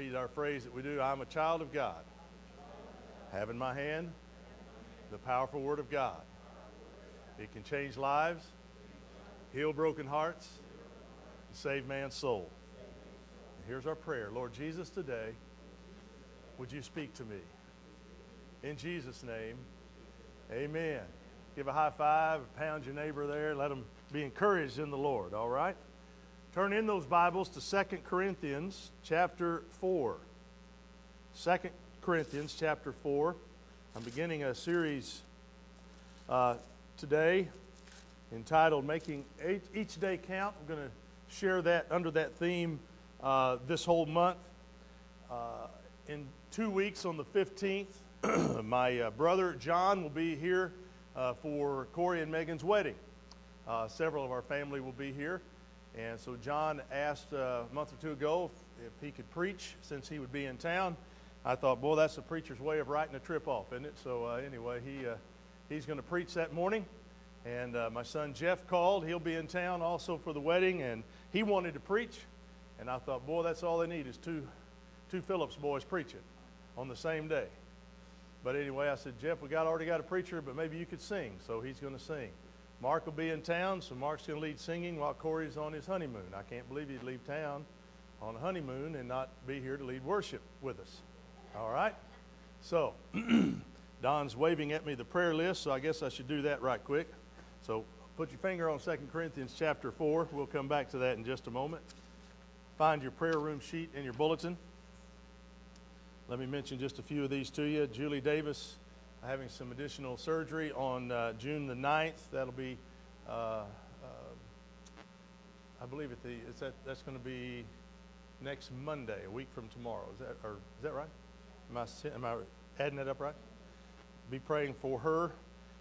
repeat our phrase that we do I'm a child of God. Have in my hand the powerful Word of God. It can change lives, heal broken hearts, and save man's soul. And here's our prayer Lord Jesus, today, would you speak to me? In Jesus' name, amen. Give a high five, pound your neighbor there, let them be encouraged in the Lord, all right? Turn in those Bibles to 2 Corinthians chapter 4. 2 Corinthians chapter 4. I'm beginning a series uh, today entitled Making Each Day Count. I'm going to share that under that theme uh, this whole month. Uh, in two weeks on the 15th, my uh, brother John will be here uh, for Corey and Megan's wedding. Uh, several of our family will be here. And so John asked uh, a month or two ago if, if, he could preach since he would be in town. I thought, boy, that's the preacher's way of writing a trip off, isn't it? So uh, anyway, he, uh, he's going to preach that morning. And my son Jeff called. He'll be in town also for the wedding. And he wanted to preach. And I thought, boy, that's all they need is two, two Phillips boys preaching on the same day. But anyway, I said, Jeff, we got already got a preacher, but maybe you could sing. So he's going to sing. Mark will be in town, so Mark's going to lead singing while Corey's on his honeymoon. I can't believe he'd leave town on a honeymoon and not be here to lead worship with us. All right? So, Don's waving at me the prayer list, so I guess I should do that right quick. So, put your finger on 2 Corinthians chapter 4. We'll come back to that in just a moment. Find your prayer room sheet in your bulletin. Let me mention just a few of these to you. Julie Davis having some additional surgery on uh, June the 9th. That'll be, uh, uh, I believe, at the, is that, that's going to be next Monday, a week from tomorrow. Is that, or, is that right? Am I, am I adding that up right? Be praying for her.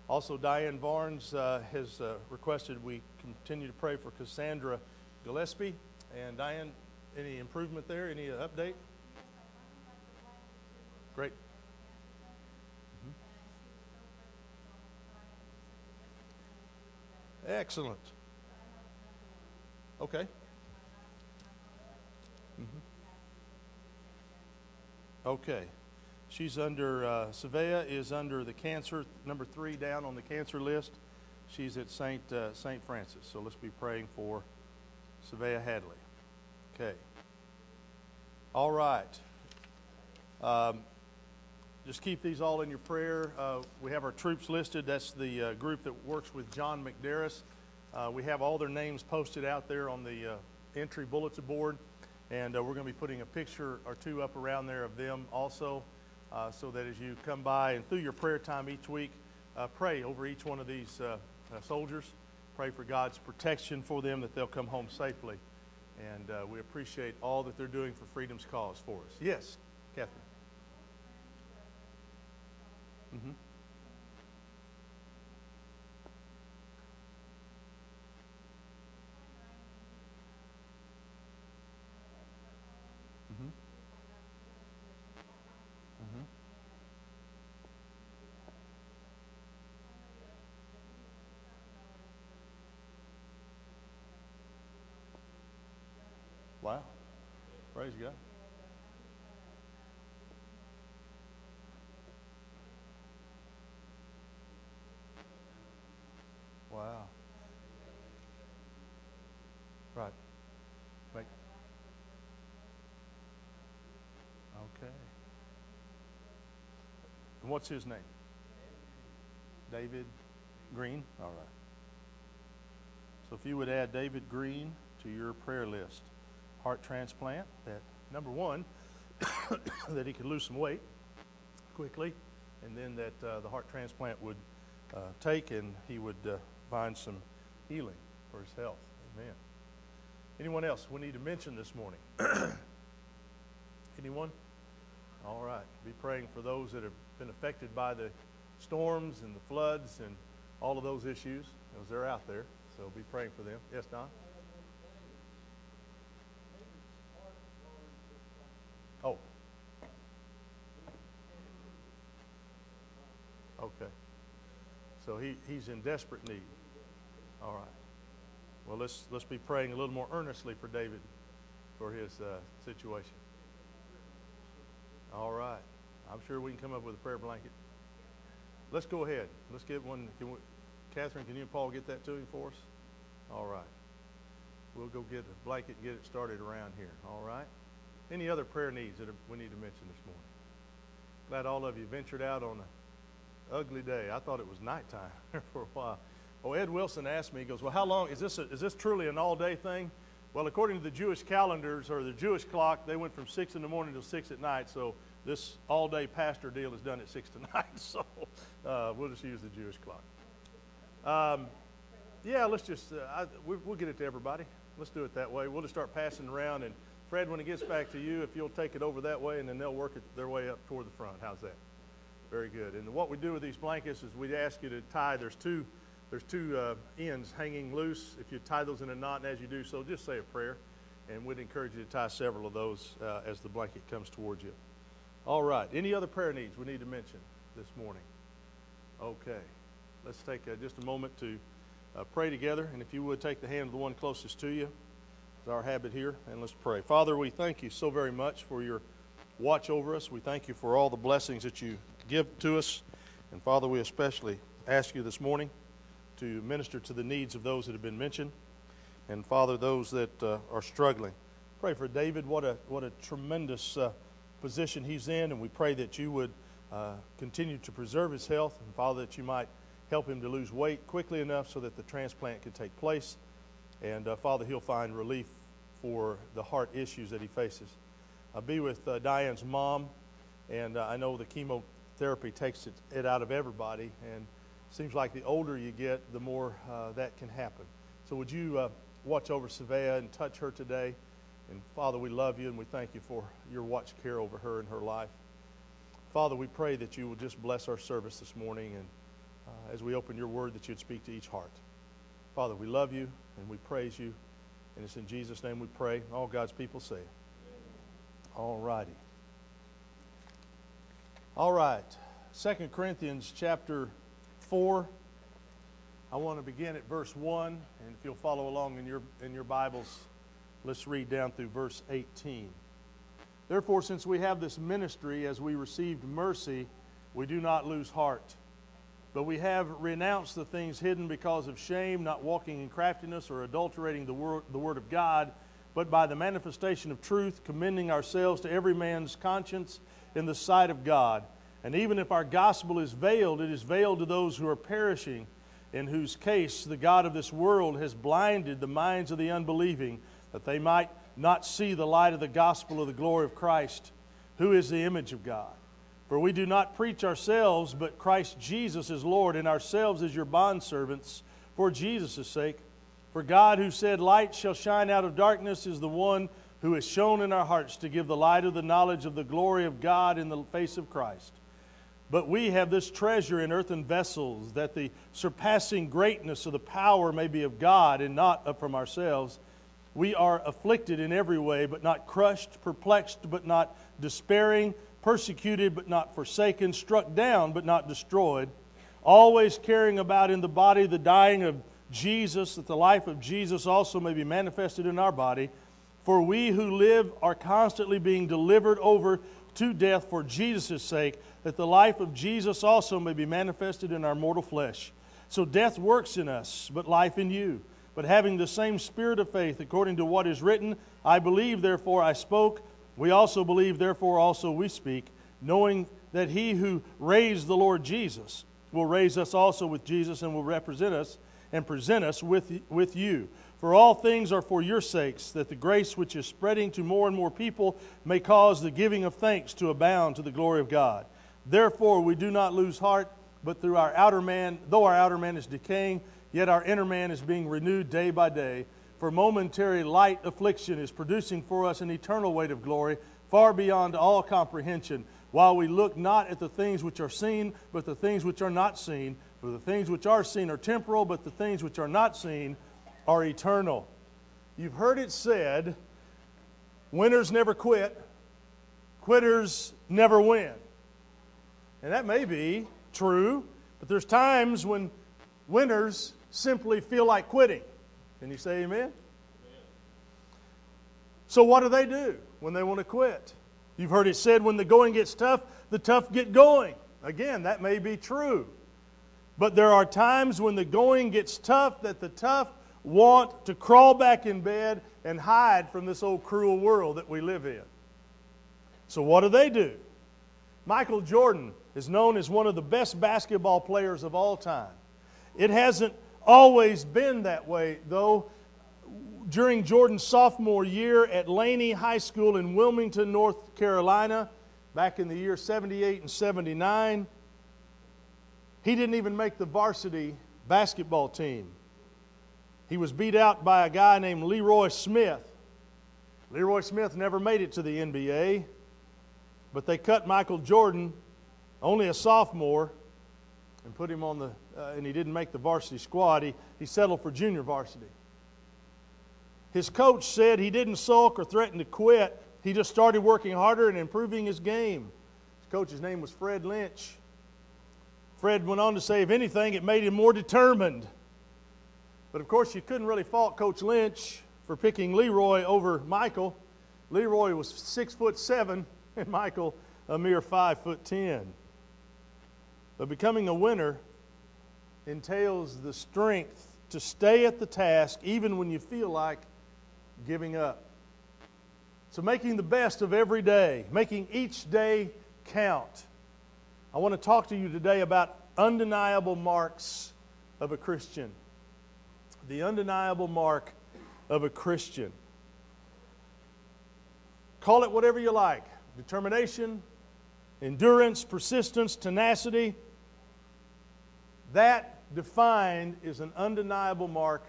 Also, Diane Barnes uh, has uh, requested we continue to pray for Cassandra Gillespie. And Diane, any improvement there? Any update? Great. Excellent. Okay. Mm-hmm. Okay. She's under, uh, Savea is under the cancer, number three down on the cancer list. She's at St. Uh, St. Francis. So let's be praying for Savea Hadley. Okay. All right. Um, just keep these all in your prayer. Uh, we have our troops listed. That's the uh, group that works with John McDarris. Uh, we have all their names posted out there on the uh, entry bulletin board, and uh, we're going to be putting a picture or two up around there of them also, uh, so that as you come by and through your prayer time each week, pray over each one of these soldiers. Pray for God's protection for them, that they'll come home safely. And we appreciate all that they're doing for freedom's cause for us. Yes, Catherine. Mm-hmm. Mm-hmm. Mm-hmm. Wow. Praise God. Wow. Right. Right. Okay. And what's his name? David Green? All right. So if you would add David Green to your prayer list, heart transplant, that number one, that he could lose some weight quickly, and then that uh, the heart transplant would uh, take and he would uh, find some healing for his health. Amen. Anyone else we need to mention this morning? Anyone? All right. Be praying for those that have been affected by the storms and the floods and all of those issues as they're out there. So be praying for them. Yes, Don? Oh. Okay. So he, he's in desperate need. All right. Well, let's, let's be praying a little more earnestly for David for his uh, situation. Sure we can come up with a prayer blanket? Let's go ahead. Let's get one. Can we, Catherine, can you and Paul get that to him for us? All right. We'll go get a blanket and get it started around here. All right. Any other prayer needs that we need to mention this morning? Glad all of you ventured out on an ugly day. I thought it was nighttime for a while. Oh, Ed Wilson asked me, he goes, Well, how long is this? A, is this truly an all day thing? Well, according to the Jewish calendars or the Jewish clock, they went from 6 in the morning till 6 at night. So this all day pastor deal is done at 6 tonight. So uh, we'll just use the Jewish clock. Um, yeah, let's just, uh, I, we, we'll get it to everybody. Let's do it that way. We'll just start passing around. And Fred, when it gets back to you, if you'll take it over that way, and then they'll work it their way up toward the front. How's that? Very good. And what we do with these blankets is we ask you to tie, there's two there's two uh, ends hanging loose. If you tie those in a knot, and as you do so, just say a prayer. And we'd encourage you to tie several of those uh, as the blanket comes towards you. All right. Any other prayer needs we need to mention this morning? Okay. Let's take uh, just a moment to uh, pray together. And if you would take the hand of the one closest to you, it's our habit here. And let's pray. Father, we thank you so very much for your watch over us. We thank you for all the blessings that you give to us. And Father, we especially ask you this morning to minister to the needs of those that have been mentioned. And Father, those that uh, are struggling. Pray for David. What a, what a tremendous uh, position he's in. And we pray that you would uh, continue to preserve his health. And Father, that you might help him to lose weight quickly enough so that the transplant can take place. And uh, Father, he'll find relief for the heart issues that he faces. I'll be with uh, Diane's mom. And uh, I know the chemotherapy takes it, it out of everybody. And seems like the older you get, the more uh, that can happen. So would you uh, watch over Savea and touch her today? And Father, we love you and we thank you for your watch care over her and her life. Father, we pray that you will just bless our service this morning and uh, as we open your word that you'd speak to each heart. Father, we love you and we praise you. And it's in Jesus' name we pray. All God's people say. All righty. All right. Second Corinthians chapter 4. I want to begin at verse 1, and if you'll follow along in your, in your Bibles, let's read down through verse 18. Therefore, since we have this ministry as we received mercy, we do not lose heart. But we have renounced the things hidden because of shame, not walking in craftiness or adulterating the word, the word of God, but by the manifestation of truth, commending ourselves to every man's conscience in the sight of God. And even if our gospel is veiled, it is veiled to those who are perishing, in whose case the God of this world has blinded the minds of the unbelieving, that they might not see the light of the gospel of the glory of Christ, who is the image of God. For we do not preach ourselves, but Christ Jesus is Lord, and ourselves as your bondservants for Jesus' sake. For God, who said, Light shall shine out of darkness, is the one who has shown in our hearts to give the light of the knowledge of the glory of God in the face of Christ. But we have this treasure in earthen vessels, that the surpassing greatness of the power may be of God and not from ourselves. We are afflicted in every way, but not crushed, perplexed, but not despairing, persecuted, but not forsaken, struck down, but not destroyed, always carrying about in the body the dying of Jesus, that the life of Jesus also may be manifested in our body. For we who live are constantly being delivered over to death for Jesus' sake, that the life of Jesus also may be manifested in our mortal flesh. So death works in us, but life in you. But having the same spirit of faith, according to what is written, I believe, therefore I spoke. We also believe, therefore also we speak, knowing that he who raised the Lord Jesus will raise us also with Jesus and will represent us and present us with, with you. For all things are for your sakes, that the grace which is spreading to more and more people may cause the giving of thanks to abound to the glory of God. Therefore, we do not lose heart, but through our outer man, though our outer man is decaying, yet our inner man is being renewed day by day. For momentary light affliction is producing for us an eternal weight of glory, far beyond all comprehension, while we look not at the things which are seen, but the things which are not seen. For the things which are seen are temporal, but the things which are not seen are eternal. You've heard it said winners never quit, quitters never win. And that may be true, but there's times when winners simply feel like quitting. Can you say amen? amen? So, what do they do when they want to quit? You've heard it said when the going gets tough, the tough get going. Again, that may be true. But there are times when the going gets tough that the tough want to crawl back in bed and hide from this old cruel world that we live in. So, what do they do? Michael Jordan is known as one of the best basketball players of all time. It hasn't always been that way, though. During Jordan's sophomore year at Laney High School in Wilmington, North Carolina, back in the year 78 and 79, he didn't even make the varsity basketball team. He was beat out by a guy named Leroy Smith. Leroy Smith never made it to the NBA, but they cut Michael Jordan, only a sophomore, and put him on the, uh, and he didn't make the varsity squad. He, he settled for junior varsity. His coach said he didn't sulk or threaten to quit. He just started working harder and improving his game. His coach's name was Fred Lynch. Fred went on to say, if anything, it made him more determined. But of course, you couldn't really fault Coach Lynch for picking Leroy over Michael. Leroy was six foot seven, and Michael a mere five foot ten. But becoming a winner entails the strength to stay at the task even when you feel like giving up. So, making the best of every day, making each day count. I want to talk to you today about undeniable marks of a Christian. The undeniable mark of a Christian. Call it whatever you like determination, endurance, persistence, tenacity. That defined is an undeniable mark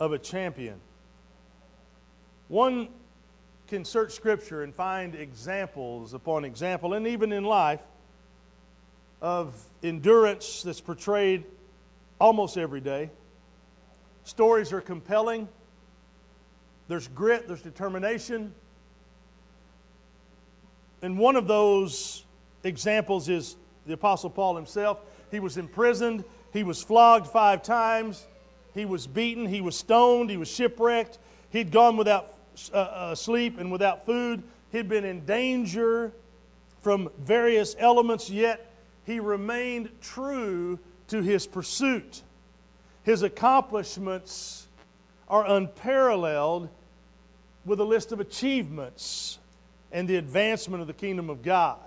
of a champion. One can search Scripture and find examples upon example, and even in life, of endurance that's portrayed almost every day. Stories are compelling. There's grit, there's determination. And one of those examples is the Apostle Paul himself. He was imprisoned, he was flogged five times, he was beaten, he was stoned, he was shipwrecked, he'd gone without uh, uh, sleep and without food, he'd been in danger from various elements, yet he remained true to his pursuit. His accomplishments are unparalleled with a list of achievements and the advancement of the kingdom of God.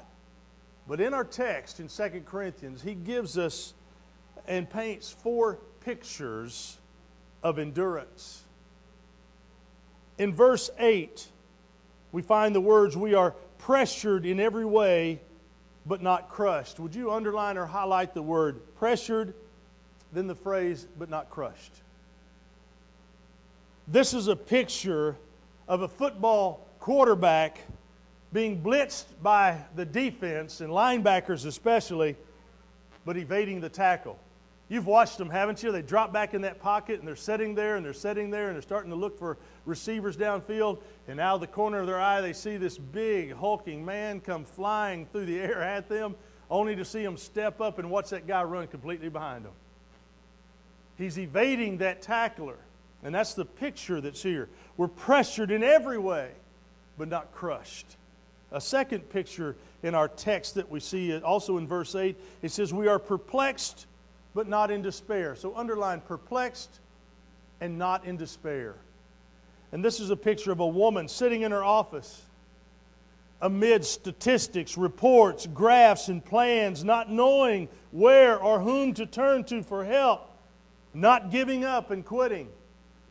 But in our text in 2 Corinthians, he gives us and paints four pictures of endurance. In verse 8, we find the words, We are pressured in every way but not crushed. Would you underline or highlight the word pressured, then the phrase, but not crushed? This is a picture of a football quarterback being blitzed by the defense and linebackers especially, but evading the tackle. You've watched them, haven't you? They drop back in that pocket and they're sitting there and they're sitting there and they're starting to look for receivers downfield. And out of the corner of their eye, they see this big, hulking man come flying through the air at them, only to see him step up and watch that guy run completely behind him. He's evading that tackler. And that's the picture that's here. We're pressured in every way, but not crushed. A second picture in our text that we see uh, also in verse 8, it says, We are perplexed but not in despair. So underline perplexed and not in despair. And this is a picture of a woman sitting in her office amid statistics, reports, graphs, and plans, not knowing where or whom to turn to for help, not giving up and quitting.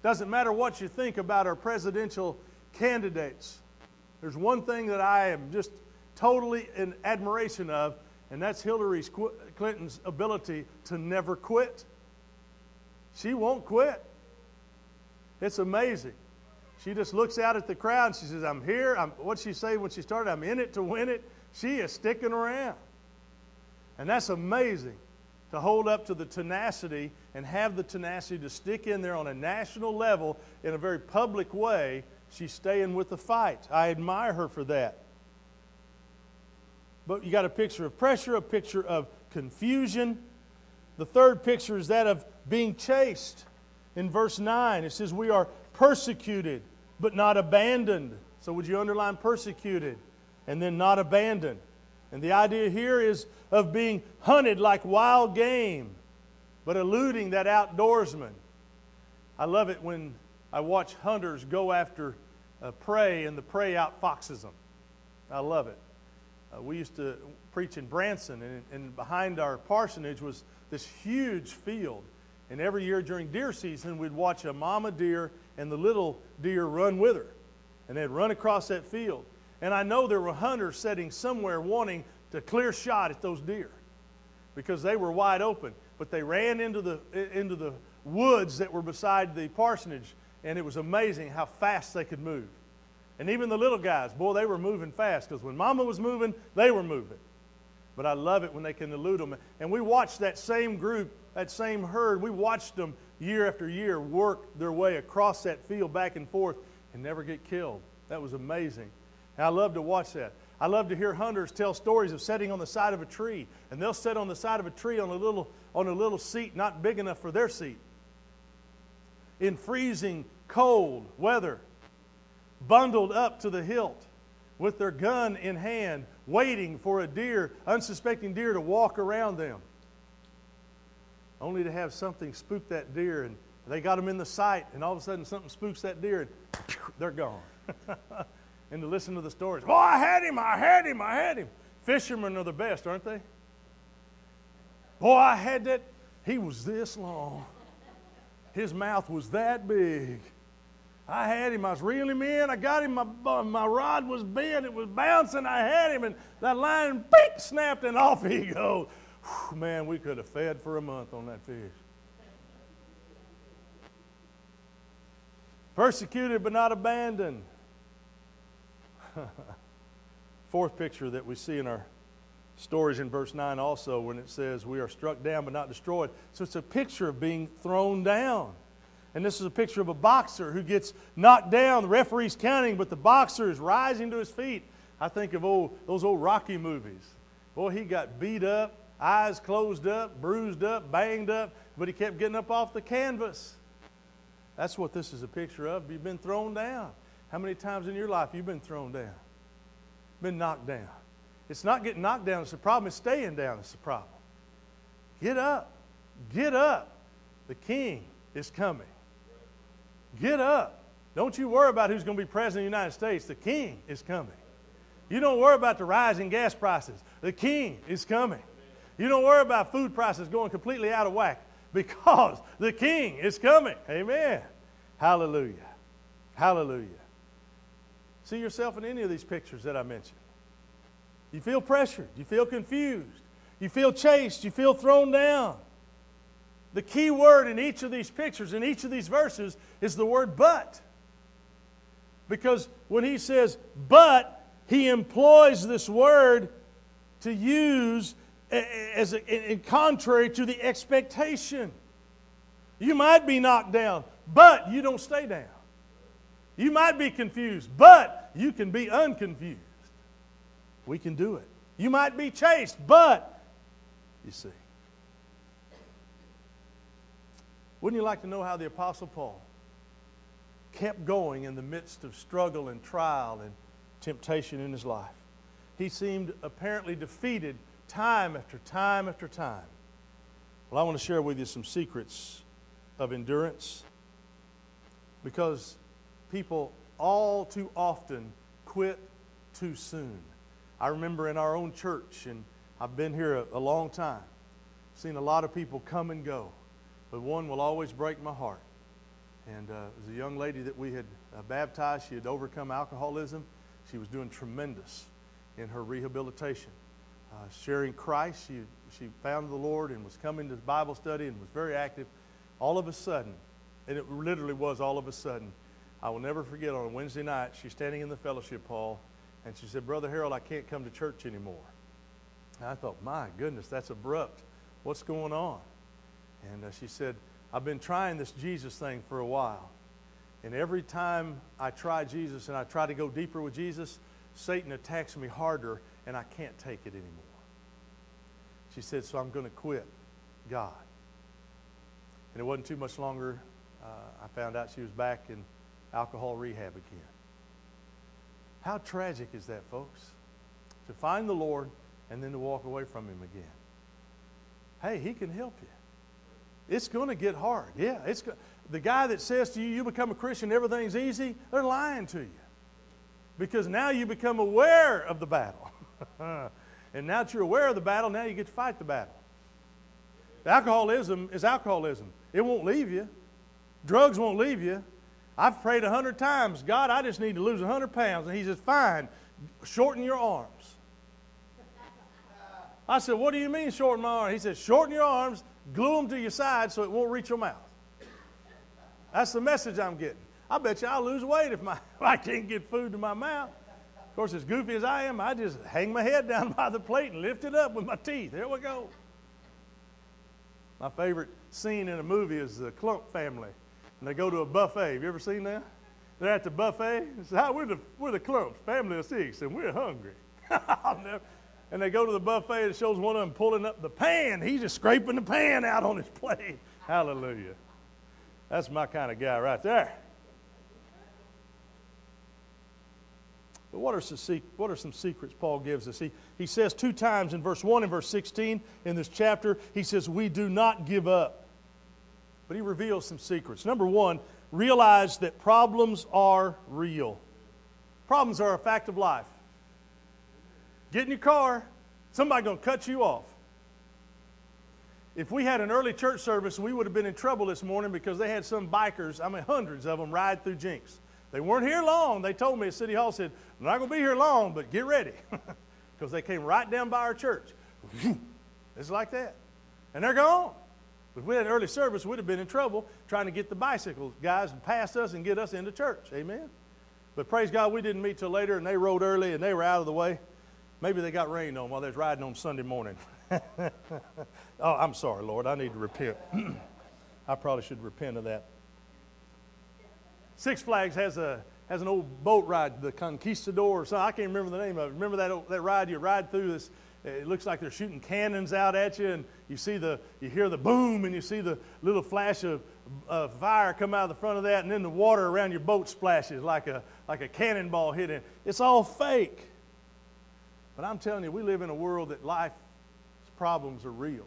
Doesn't matter what you think about our presidential candidates. There's one thing that I am just totally in admiration of and that's Hillary Clinton's ability to never quit. She won't quit. It's amazing. She just looks out at the crowd and she says, I'm here. I'm, what'd she say when she started? I'm in it to win it. She is sticking around. And that's amazing to hold up to the tenacity and have the tenacity to stick in there on a national level in a very public way. She's staying with the fight. I admire her for that. But you got a picture of pressure, a picture of confusion. The third picture is that of being chased. In verse 9, it says, We are persecuted, but not abandoned. So, would you underline persecuted? and then not abandoned. And the idea here is of being hunted like wild game, but eluding that outdoorsman. I love it when I watch hunters go after uh, prey and the prey outfoxes them. I love it. Uh, we used to preach in Branson, and, and behind our parsonage was this huge field. And every year during deer season, we'd watch a mama deer and the little deer run with her. And they'd run across that field. And I know there were hunters sitting somewhere wanting to clear shot at those deer because they were wide open. But they ran into the, into the woods that were beside the parsonage, and it was amazing how fast they could move. And even the little guys, boy, they were moving fast because when mama was moving, they were moving. But I love it when they can elude them. And we watched that same group, that same herd, we watched them year after year work their way across that field back and forth and never get killed. That was amazing. And I love to watch that. I love to hear hunters tell stories of sitting on the side of a tree, and they'll sit on the side of a tree on a little, on a little seat not big enough for their seat. In freezing cold weather, bundled up to the hilt with their gun in hand, waiting for a deer, unsuspecting deer, to walk around them. Only to have something spook that deer, and they got them in the sight, and all of a sudden something spooks that deer, and they're gone. and to listen to the stories. Oh, I had him, I had him, I had him. Fishermen are the best, aren't they? Boy, I had that. He was this long. His mouth was that big. I had him. I was reeling him in. I got him. My, my rod was bent. It was bouncing. I had him, and that line beep, snapped, and off he goes. Whew, man, we could have fed for a month on that fish. Persecuted but not abandoned. Fourth picture that we see in our stories in verse 9 also when it says, We are struck down but not destroyed. So it's a picture of being thrown down. And this is a picture of a boxer who gets knocked down. The referee's counting, but the boxer is rising to his feet. I think of old, those old Rocky movies. Boy, he got beat up, eyes closed up, bruised up, banged up, but he kept getting up off the canvas. That's what this is a picture of. You've been thrown down. How many times in your life you've been thrown down? Been knocked down. It's not getting knocked down, it's the problem. It's staying down, it's the problem. Get up. Get up. The king is coming. Get up. Don't you worry about who's going to be president of the United States. The king is coming. You don't worry about the rising gas prices. The king is coming. You don't worry about food prices going completely out of whack because the king is coming. Amen. Hallelujah. Hallelujah. See yourself in any of these pictures that I mentioned. You feel pressured. You feel confused. You feel chased. You feel thrown down. The key word in each of these pictures, in each of these verses, is the word but. Because when he says but, he employs this word to use as a, in contrary to the expectation. You might be knocked down, but you don't stay down. You might be confused, but you can be unconfused. We can do it. You might be chased, but you see. Wouldn't you like to know how the Apostle Paul kept going in the midst of struggle and trial and temptation in his life? He seemed apparently defeated time after time after time. Well, I want to share with you some secrets of endurance because people all too often quit too soon. I remember in our own church, and I've been here a, a long time, seen a lot of people come and go, but one will always break my heart. And uh, it was a young lady that we had uh, baptized. She had overcome alcoholism. She was doing tremendous in her rehabilitation. Uh, sharing Christ, she, she found the Lord and was coming to Bible study and was very active. All of a sudden, and it literally was all of a sudden, I will never forget on a Wednesday night, she's standing in the fellowship hall, and she said, Brother Harold, I can't come to church anymore. And I thought, my goodness, that's abrupt. What's going on? And uh, she said, I've been trying this Jesus thing for a while. And every time I try Jesus and I try to go deeper with Jesus, Satan attacks me harder and I can't take it anymore. She said, So I'm going to quit God. And it wasn't too much longer. Uh, I found out she was back in alcohol rehab again. How tragic is that, folks? to find the Lord and then to walk away from Him again. Hey, He can help you. It's going to get hard. Yeah, it's go- the guy that says to you, "You become a Christian, everything's easy." They're lying to you, because now you become aware of the battle, and now that you're aware of the battle, now you get to fight the battle. Alcoholism is alcoholism. It won't leave you. Drugs won't leave you. I've prayed a hundred times, God, I just need to lose a hundred pounds. And he says, fine, shorten your arms. I said, what do you mean shorten my arms? He said, shorten your arms, glue them to your side so it won't reach your mouth. That's the message I'm getting. I bet you I'll lose weight if, my, if I can't get food to my mouth. Of course, as goofy as I am, I just hang my head down by the plate and lift it up with my teeth. There we go. My favorite scene in a movie is the Klump family. And they go to a buffet. Have you ever seen that? They're at the buffet. It's, Hi, we're the, we're the Klumps, family of six, and we're hungry. never, and they go to the buffet and it shows one of them pulling up the pan. He's just scraping the pan out on his plate. Hallelujah. That's my kind of guy right there. But what are, some, what are some secrets Paul gives us? He, he says two times in verse 1 and verse 16 in this chapter, he says, We do not give up. But he reveals some secrets. Number one, realize that problems are real. Problems are a fact of life. Get in your car, somebody's going to cut you off. If we had an early church service, we would have been in trouble this morning because they had some bikers, I mean hundreds of them, ride through Jenks. They weren't here long. They told me at City Hall, said, I'm not going to be here long, but get ready. Because they came right down by our church. it's like that. And they're gone. If we had an early service, we'd have been in trouble trying to get the bicycle guys past us and get us into church. Amen? But praise God, we didn't meet till later, and they rode early, and they were out of the way. Maybe they got rained on while they was riding on Sunday morning. oh, I'm sorry, Lord. I need to repent. I probably should repent of that. Six Flags has a has an old boat ride, the Conquistador or something. I can't remember the name of it. Remember that that ride? You ride through this. It looks like they're shooting cannons out at you, and you see the you hear the boom, and you see the little flash of, of fire come out of the front of that, and then the water around your boat splashes like a like a cannonball hitting. It's all fake. But I'm telling you, we live in a world that life's problems are real.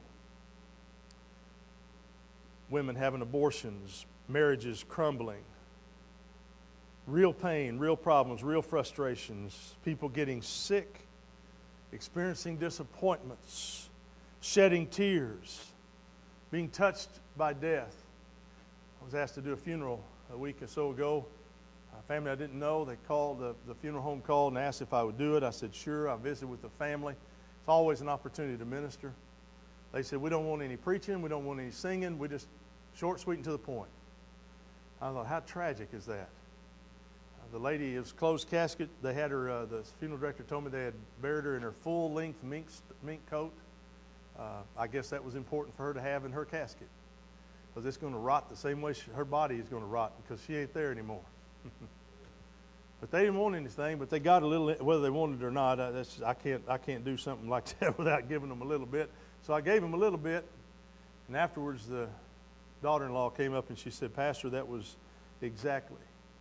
Women having abortions, marriages crumbling, real pain, real problems, real frustrations, people getting sick, experiencing disappointments, shedding tears, being touched by death. I was asked to do a funeral a week or so ago. A family I didn't know, they called, the, the funeral home called and asked if I would do it. I said, sure. I visited with the family. It's always an opportunity to minister. They said, we don't want any preaching, we don't want any singing, we just short, sweet, and to the point. I thought, how tragic is that? The lady is closed casket. They had her. Uh, the funeral director told me they had buried her in her full length mink mink coat. Uh, I guess that was important for her to have in her casket because it's going to rot the same way she, her body is going to rot because she ain't there anymore. but they didn't want anything, but they got a little. Whether they wanted it or not, I, that's, I can't. I can't do something like that without giving them a little bit. So I gave them a little bit, and afterwards the daughter-in-law came up and she said, "Pastor, that was exactly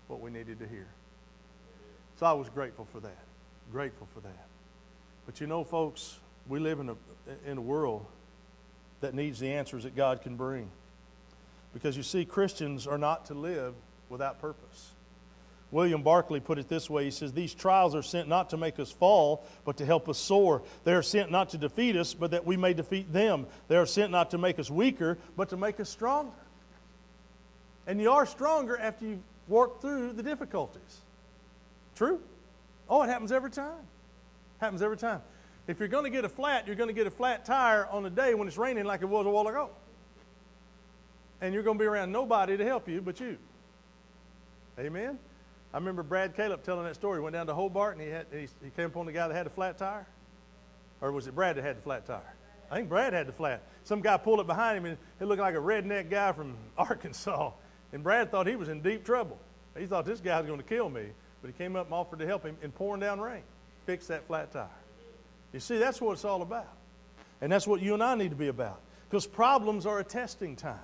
what we needed to hear." So I was grateful for that. Grateful for that. But you know, folks, we live in a, in a world that needs the answers that God can bring. Because you see, Christians are not to live without purpose. William Barclay put it this way He says, These trials are sent not to make us fall, but to help us soar. They are sent not to defeat us, but that we may defeat them. They are sent not to make us weaker, but to make us stronger. And you are stronger after you've worked through the difficulties. True? Oh, it happens every time. Happens every time. If you're going to get a flat, you're going to get a flat tire on a day when it's raining like it was a while ago. And you're going to be around nobody to help you but you. Amen? I remember Brad Caleb telling that story. He went down to Hobart and he, had, he, he came upon the guy that had a flat tire. Or was it Brad that had the flat tire? I think Brad had the flat. Some guy pulled it behind him and it looked like a redneck guy from Arkansas. And Brad thought he was in deep trouble. He thought this guy's going to kill me. But he came up and offered to help him in pouring down rain, fix that flat tire. You see, that's what it's all about. And that's what you and I need to be about. Because problems are a testing time.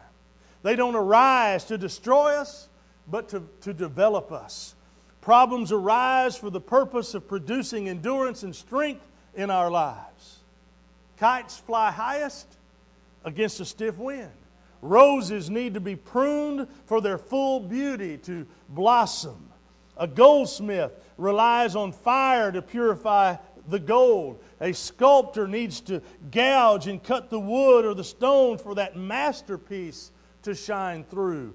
They don't arise to destroy us, but to, to develop us. Problems arise for the purpose of producing endurance and strength in our lives. Kites fly highest against a stiff wind. Roses need to be pruned for their full beauty to blossom. A goldsmith relies on fire to purify the gold. A sculptor needs to gouge and cut the wood or the stone for that masterpiece to shine through.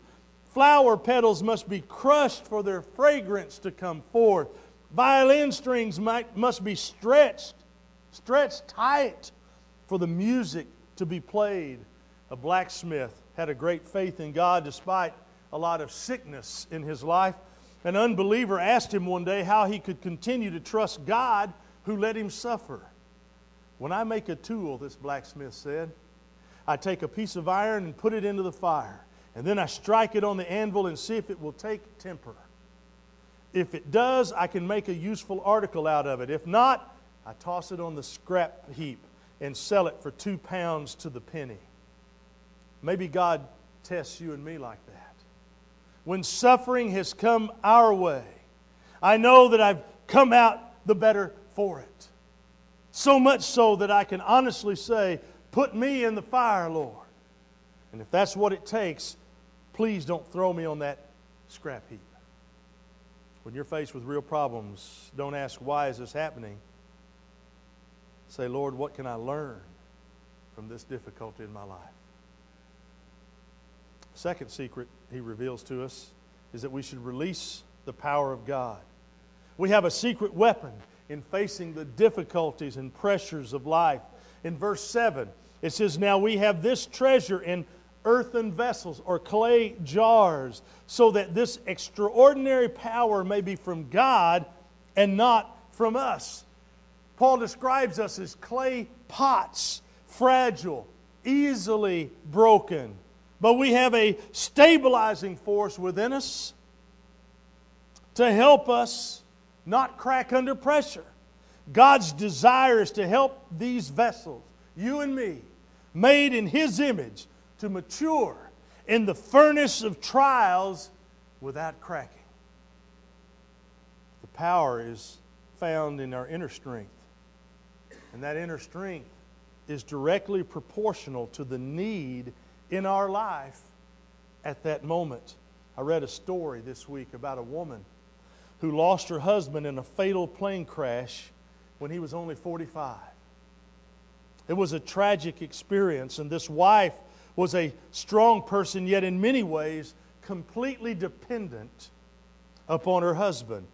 Flower petals must be crushed for their fragrance to come forth. Violin strings might, must be stretched, stretched tight for the music to be played. A blacksmith had a great faith in God despite a lot of sickness in his life. An unbeliever asked him one day how he could continue to trust God who let him suffer. When I make a tool, this blacksmith said, I take a piece of iron and put it into the fire, and then I strike it on the anvil and see if it will take temper. If it does, I can make a useful article out of it. If not, I toss it on the scrap heap and sell it for two pounds to the penny. Maybe God tests you and me like that. When suffering has come our way, I know that I've come out the better for it. So much so that I can honestly say, Put me in the fire, Lord. And if that's what it takes, please don't throw me on that scrap heap. When you're faced with real problems, don't ask, Why is this happening? Say, Lord, what can I learn from this difficulty in my life? Second secret he reveals to us is that we should release the power of God. We have a secret weapon in facing the difficulties and pressures of life. In verse 7, it says, Now we have this treasure in earthen vessels or clay jars, so that this extraordinary power may be from God and not from us. Paul describes us as clay pots, fragile, easily broken. But we have a stabilizing force within us to help us not crack under pressure. God's desire is to help these vessels, you and me, made in His image, to mature in the furnace of trials without cracking. The power is found in our inner strength. And that inner strength is directly proportional to the need in our life at that moment. I read a story this week about a woman who lost her husband in a fatal plane crash when he was only 45. It was a tragic experience, and this wife was a strong person, yet in many ways completely dependent upon her husband.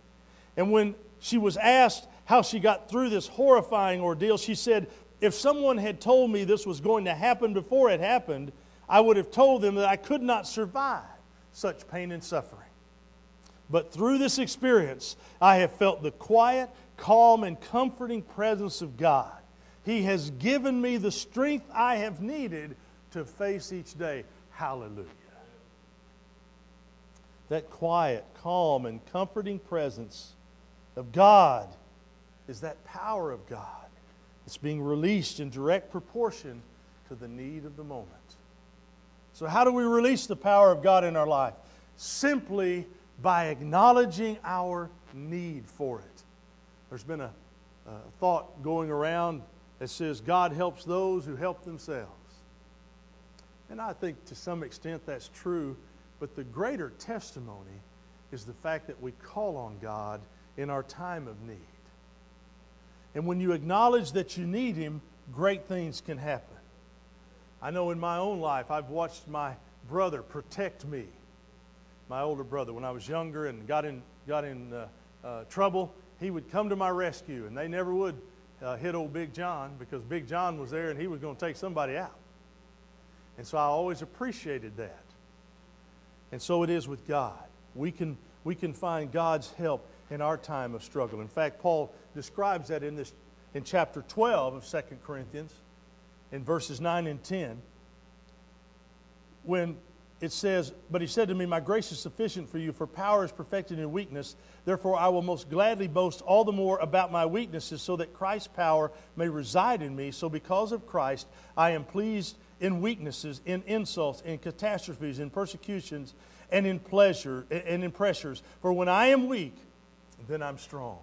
And when she was asked how she got through this horrifying ordeal, she said, If someone had told me this was going to happen before it happened, I would have told them that I could not survive such pain and suffering. But through this experience, I have felt the quiet, calm, and comforting presence of God. He has given me the strength I have needed to face each day. Hallelujah. That quiet, calm, and comforting presence of God is that power of God. It's being released in direct proportion to the need of the moment. So, how do we release the power of God in our life? Simply by acknowledging our need for it. There's been a, a thought going around that says God helps those who help themselves. And I think to some extent that's true, but the greater testimony is the fact that we call on God in our time of need. And when you acknowledge that you need Him, great things can happen. I know in my own life, I've watched my brother protect me, my older brother. When I was younger and got in, got in uh, uh, trouble, he would come to my rescue, and they never would uh, hit old Big John because Big John was there and he was going to take somebody out. And so I always appreciated that. And so it is with God. We can, we can find God's help in our time of struggle. In fact, Paul describes that in, this, in chapter 12 of 2 Corinthians in verses 9 and 10 when it says, But he said to me, My grace is sufficient for you, for power is perfected in weakness. Therefore, I will most gladly boast all the more about my weaknesses, so that Christ's power may reside in me. So, because of Christ, I am pleased in weaknesses, in insults, in catastrophes, in persecutions, and in pleasure and in pressures. For when I am weak, then I'm strong.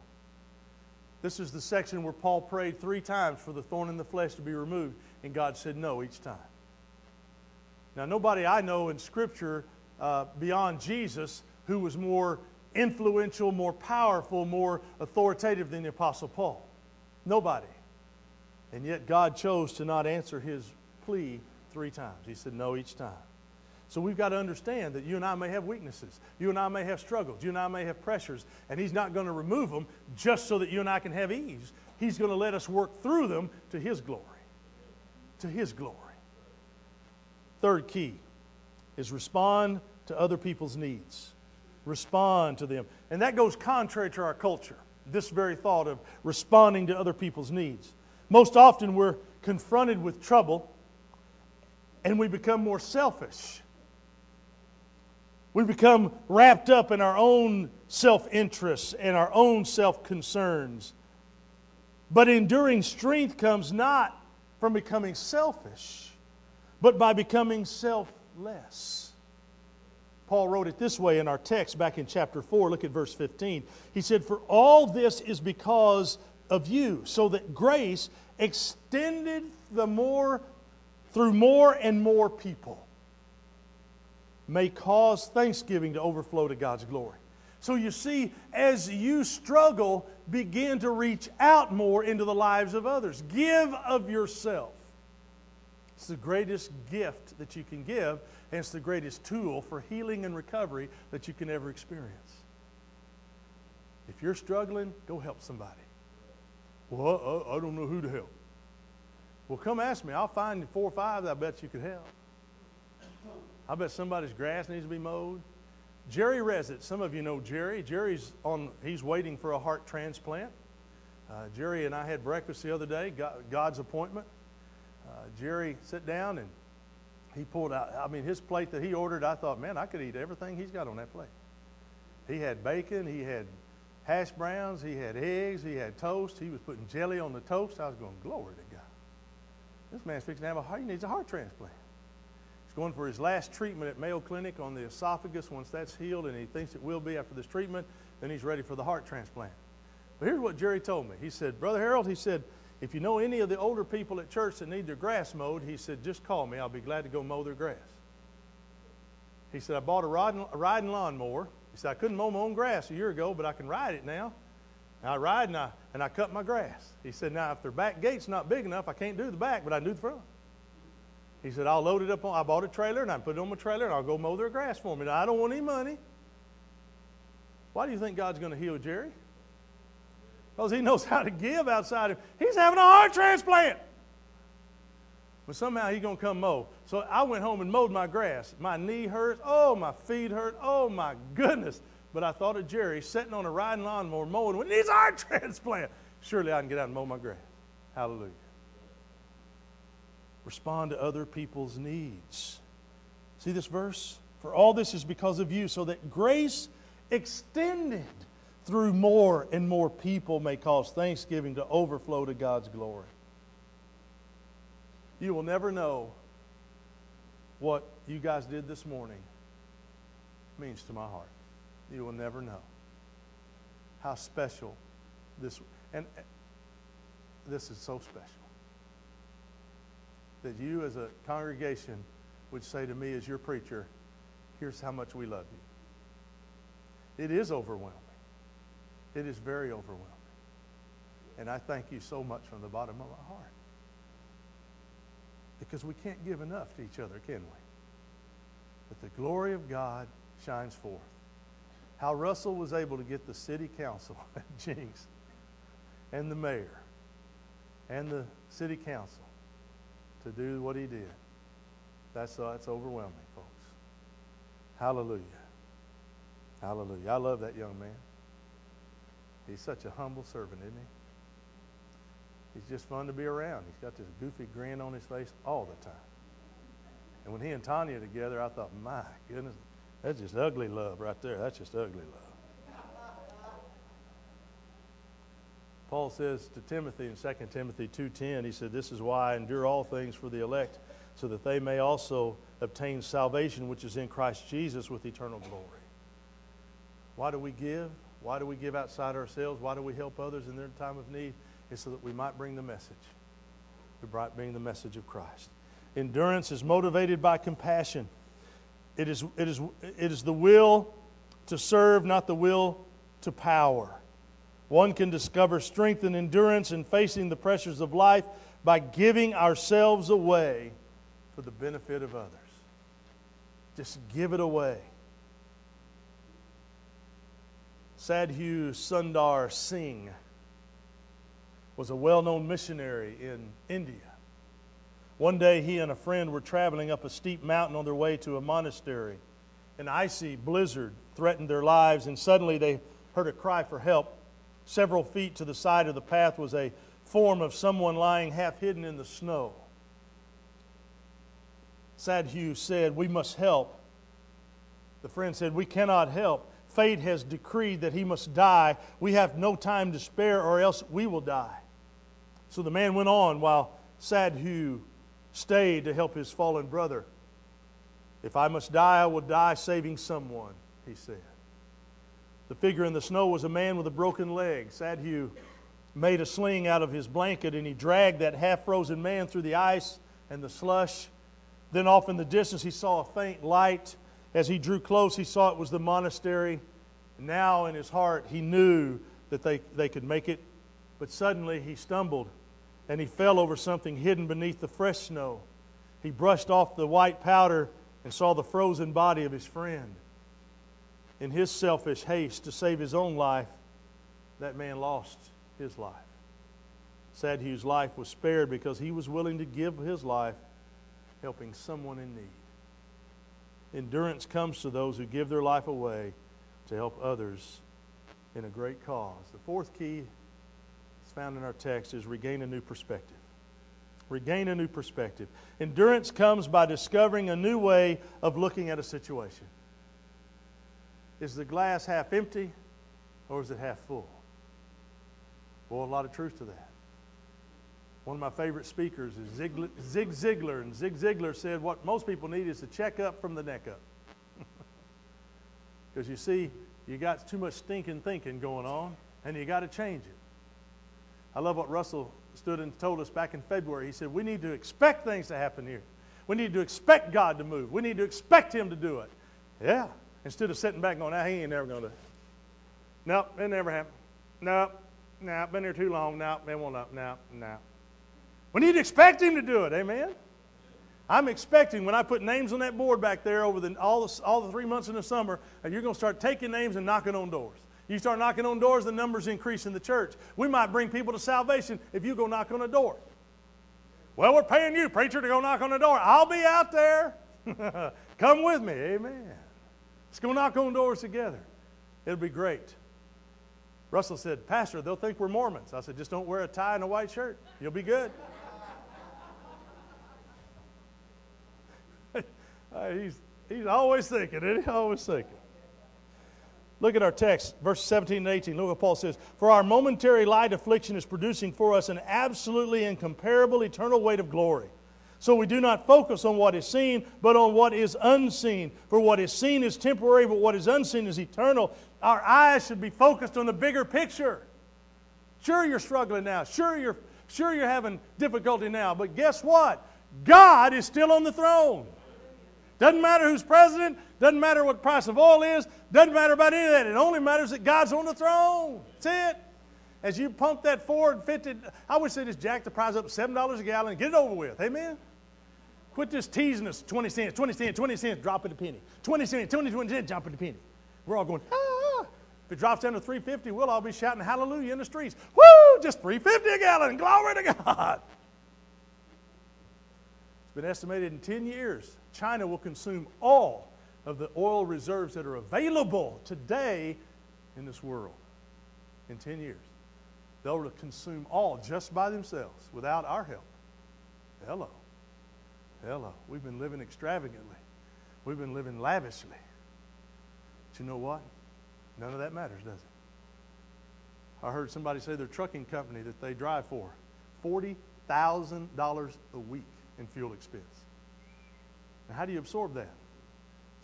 This is the section where Paul prayed three times for the thorn in the flesh to be removed, and God said no each time. Now, nobody I know in Scripture uh, beyond Jesus who was more influential, more powerful, more authoritative than the Apostle Paul. Nobody. And yet God chose to not answer his plea three times. He said no each time. So we've got to understand that you and I may have weaknesses. You and I may have struggles. You and I may have pressures. And He's not going to remove them just so that you and I can have ease. He's going to let us work through them to His glory. To His glory. Third key is respond to other people's needs. Respond to them. And that goes contrary to our culture, this very thought of responding to other people's needs. Most often we're confronted with trouble and we become more selfish. We become wrapped up in our own self interests and our own self concerns. But enduring strength comes not from becoming selfish, but by becoming selfless. Paul wrote it this way in our text back in chapter 4. Look at verse 15. He said, For all this is because of you, so that grace extended the more through more and more people may cause thanksgiving to overflow to God's glory. So you see, as you struggle, begin to reach out more into the lives of others. Give of yourself. It's the greatest gift that you can give, and it's the greatest tool for healing and recovery that you can ever experience. If you're struggling, go help somebody. Well, I, I don't know who to help. Well, come ask me. I'll find you four or five that I bet you could help. I bet somebody's grass needs to be mowed. Jerry Resit, some of you know Jerry. Jerry's on, he's waiting for a heart transplant. Uh, Jerry and I had breakfast the other day, God's appointment. Uh, Jerry sat down and he pulled out, I mean, his plate that he ordered, I thought, man, I could eat everything he's got on that plate. He had bacon, he had hash browns, he had eggs, he had toast, he was putting jelly on the toast. I was going, glory to God. This man's fixing to have a heart, he needs a heart transplant. Going for his last treatment at Mayo Clinic on the esophagus. Once that's healed, and he thinks it will be after this treatment, then he's ready for the heart transplant. But here's what Jerry told me. He said, Brother Harold, he said, if you know any of the older people at church that need their grass mowed, he said, just call me. I'll be glad to go mow their grass. He said, I bought a riding, a riding lawnmower. He said, I couldn't mow my own grass a year ago, but I can ride it now. And I ride and I, and I cut my grass. He said, Now, if their back gate's not big enough, I can't do the back, but I can do the front. He said, I'll load it up on, I bought a trailer and I put it on my trailer and I'll go mow their grass for me. Now, I don't want any money. Why do you think God's going to heal Jerry? Because he knows how to give outside of He's having a heart transplant. But somehow he's going to come mow. So I went home and mowed my grass. My knee hurts. Oh, my feet hurt. Oh, my goodness. But I thought of Jerry sitting on a riding lawnmower mowing when he's heart transplant. Surely I can get out and mow my grass. Hallelujah. Respond to other people's needs. See this verse? For all this is because of you, so that grace extended through more and more people may cause thanksgiving to overflow to God's glory. You will never know what you guys did this morning means to my heart. You will never know how special this and this is so special that you as a congregation would say to me as your preacher, here's how much we love you. It is overwhelming. It is very overwhelming. And I thank you so much from the bottom of my heart. Because we can't give enough to each other, can we? But the glory of God shines forth how Russell was able to get the city council at Jenks and the mayor and the city council to do what he did. That's, uh, that's overwhelming, folks. Hallelujah. Hallelujah. I love that young man. He's such a humble servant, isn't he? He's just fun to be around. He's got this goofy grin on his face all the time. And when he and Tanya together, I thought, my goodness, that's just ugly love right there. That's just ugly love. Paul says to Timothy in 2 Timothy 2:10, he said, "This is why I endure all things for the elect, so that they may also obtain salvation which is in Christ Jesus with eternal glory." Why do we give? Why do we give outside ourselves? Why do we help others in their time of need? It's so that we might bring the message. We might bring the message of Christ. Endurance is motivated by compassion. It is, it is, it is the will to serve, not the will to power. One can discover strength and endurance in facing the pressures of life by giving ourselves away for the benefit of others. Just give it away. Sadhu Sundar Singh was a well known missionary in India. One day, he and a friend were traveling up a steep mountain on their way to a monastery. An icy blizzard threatened their lives, and suddenly they heard a cry for help. Several feet to the side of the path was a form of someone lying half hidden in the snow. Sadhu said, We must help. The friend said, We cannot help. Fate has decreed that he must die. We have no time to spare, or else we will die. So the man went on while Sadhu stayed to help his fallen brother. If I must die, I will die saving someone, he said. The figure in the snow was a man with a broken leg. Sadhu made a sling out of his blanket and he dragged that half frozen man through the ice and the slush. Then, off in the distance, he saw a faint light. As he drew close, he saw it was the monastery. Now, in his heart, he knew that they, they could make it. But suddenly, he stumbled and he fell over something hidden beneath the fresh snow. He brushed off the white powder and saw the frozen body of his friend. In his selfish haste to save his own life, that man lost his life. Sadhu's life was spared because he was willing to give his life helping someone in need. Endurance comes to those who give their life away to help others in a great cause. The fourth key is found in our text is regain a new perspective. Regain a new perspective. Endurance comes by discovering a new way of looking at a situation. Is the glass half empty or is it half full? Boy, a lot of truth to that. One of my favorite speakers is Zig Ziglar, and Zig Ziglar said what most people need is to check up from the neck up. Because you see, you got too much stinking thinking going on, and you got to change it. I love what Russell stood and told us back in February. He said, We need to expect things to happen here. We need to expect God to move. We need to expect Him to do it. Yeah. Instead of sitting back going, nah, He ain't never going to. Nope, it never happened. Nope, nope, been here too long. Nope, it won't up. Nope, nope. We need to expect Him to do it. Amen. I'm expecting when I put names on that board back there over the, all, the, all the three months in the summer, and you're going to start taking names and knocking on doors. You start knocking on doors, the numbers increase in the church. We might bring people to salvation if you go knock on a door. Well, we're paying you, preacher, to go knock on the door. I'll be out there. Come with me. Amen. Let's go knock on doors together. It'll be great. Russell said, Pastor, they'll think we're Mormons. I said, just don't wear a tie and a white shirt. You'll be good. Uh, he's, he's always thinking, isn't he? Always thinking. Look at our text, verse 17 and 18. Look what Paul says. For our momentary light affliction is producing for us an absolutely incomparable eternal weight of glory. So we do not focus on what is seen, but on what is unseen. For what is seen is temporary, but what is unseen is eternal. Our eyes should be focused on the bigger picture. Sure, you're struggling now. Sure, you're, sure you're having difficulty now. But guess what? God is still on the throne. Doesn't matter who's president, doesn't matter what price of oil is, doesn't matter about any of that. It only matters that God's on the throne. That's it. As you pump that Ford 50, I wish they just jack the price up $7 a gallon get it over with. Amen? Quit just teasing us 20 cents, 20 cents, 20 cents, drop it a penny. 20 cents, 20, 20 cents, drop it a penny. We're all going, ah. If it drops down to 350, we'll all be shouting hallelujah in the streets. Woo! Just 350 a gallon. Glory to God. It's been estimated in 10 years, China will consume all of the oil reserves that are available today in this world in 10 years. They'll consume all just by themselves without our help. Hello. Hello. We've been living extravagantly, we've been living lavishly. But you know what? None of that matters, does it? I heard somebody say their trucking company that they drive for $40,000 a week in fuel expense. Now, how do you absorb that?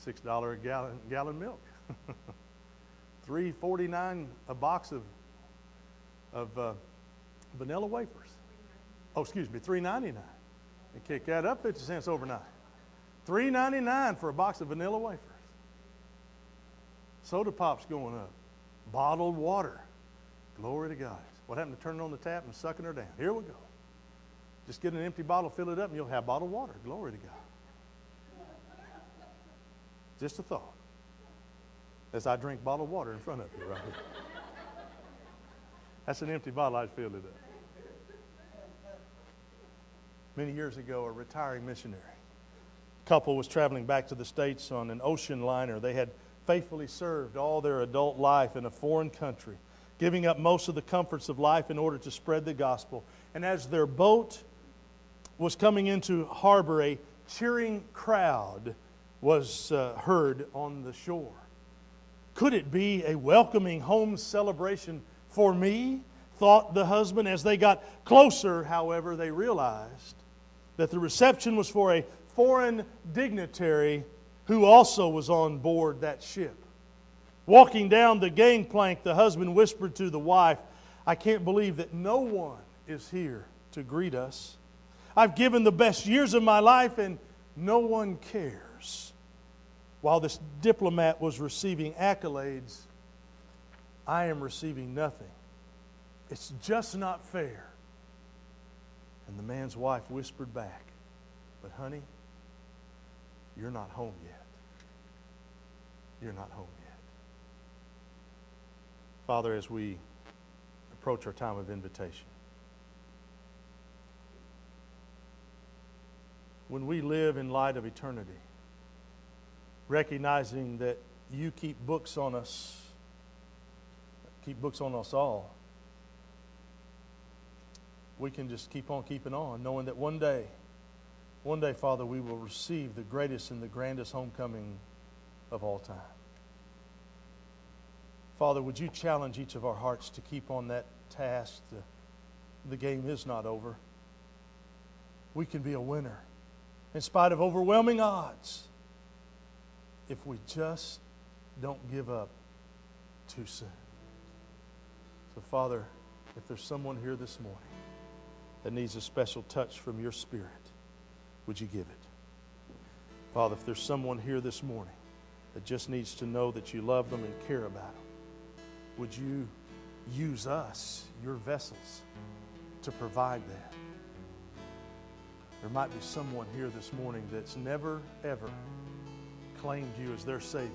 $6 a gallon, gallon milk. three forty nine a box of of uh, vanilla wafers. Oh, excuse me, three ninety nine. And kick that up fifty cents overnight. Three ninety nine for a box of vanilla wafers. Soda pop's going up. Bottled water. Glory to God. What happened to turning on the tap and sucking her down? Here we go. Just get an empty bottle, fill it up, and you'll have bottled water. Glory to God. Just a thought. As I drink bottled water in front of you right here. That's an empty bottle, I'd filled it up. Many years ago, a retiring missionary couple was traveling back to the States on an ocean liner. They had faithfully served all their adult life in a foreign country, giving up most of the comforts of life in order to spread the gospel. And as their boat was coming into harbor, a cheering crowd was uh, heard on the shore. Could it be a welcoming home celebration for me? Thought the husband. As they got closer, however, they realized that the reception was for a foreign dignitary who also was on board that ship. Walking down the gangplank, the husband whispered to the wife, I can't believe that no one is here to greet us. I've given the best years of my life and no one cares. While this diplomat was receiving accolades, I am receiving nothing. It's just not fair. And the man's wife whispered back, But honey, you're not home yet. You're not home yet. Father, as we approach our time of invitation, when we live in light of eternity, recognizing that you keep books on us, keep books on us all, we can just keep on keeping on, knowing that one day, one day, Father, we will receive the greatest and the grandest homecoming of all time. Father, would you challenge each of our hearts to keep on that task? The, the game is not over. We can be a winner in spite of overwhelming odds if we just don't give up too soon. So, Father, if there's someone here this morning that needs a special touch from your Spirit, would you give it? Father, if there's someone here this morning that just needs to know that you love them and care about them, would you use us, your vessels, to provide that? There might be someone here this morning that's never, ever claimed you as their Savior.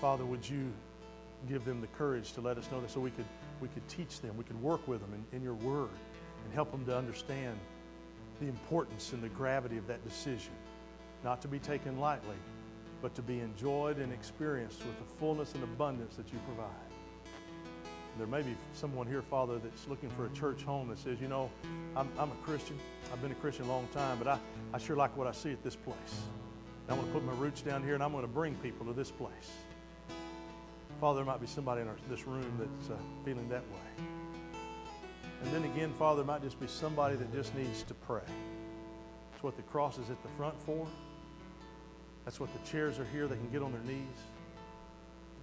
Father, would you give them the courage to let us know that so we could, we could teach them, we could work with them in, in your word and help them to understand the importance and the gravity of that decision, not to be taken lightly, but to be enjoyed and experienced with the fullness and abundance that you provide. There may be someone here, Father, that's looking for a church home that says, you know, I'm, I'm a Christian. I've been a Christian a long time, but I, I sure like what I see at this place. And I'm going to put my roots down here and I'm going to bring people to this place. Father, there might be somebody in our, this room that's uh, feeling that way. And then again, Father, there might just be somebody that just needs to pray. That's what the cross is at the front for. That's what the chairs are here. They can get on their knees.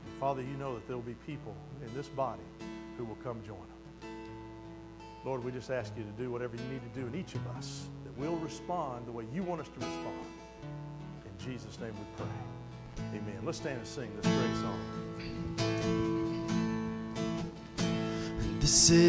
And Father, you know that there will be people in this body who will come join them. Lord, we just ask you to do whatever you need to do in each of us, that we'll respond the way you want us to respond. In Jesus' name we pray. Amen. Let's stand and sing this great song. And this is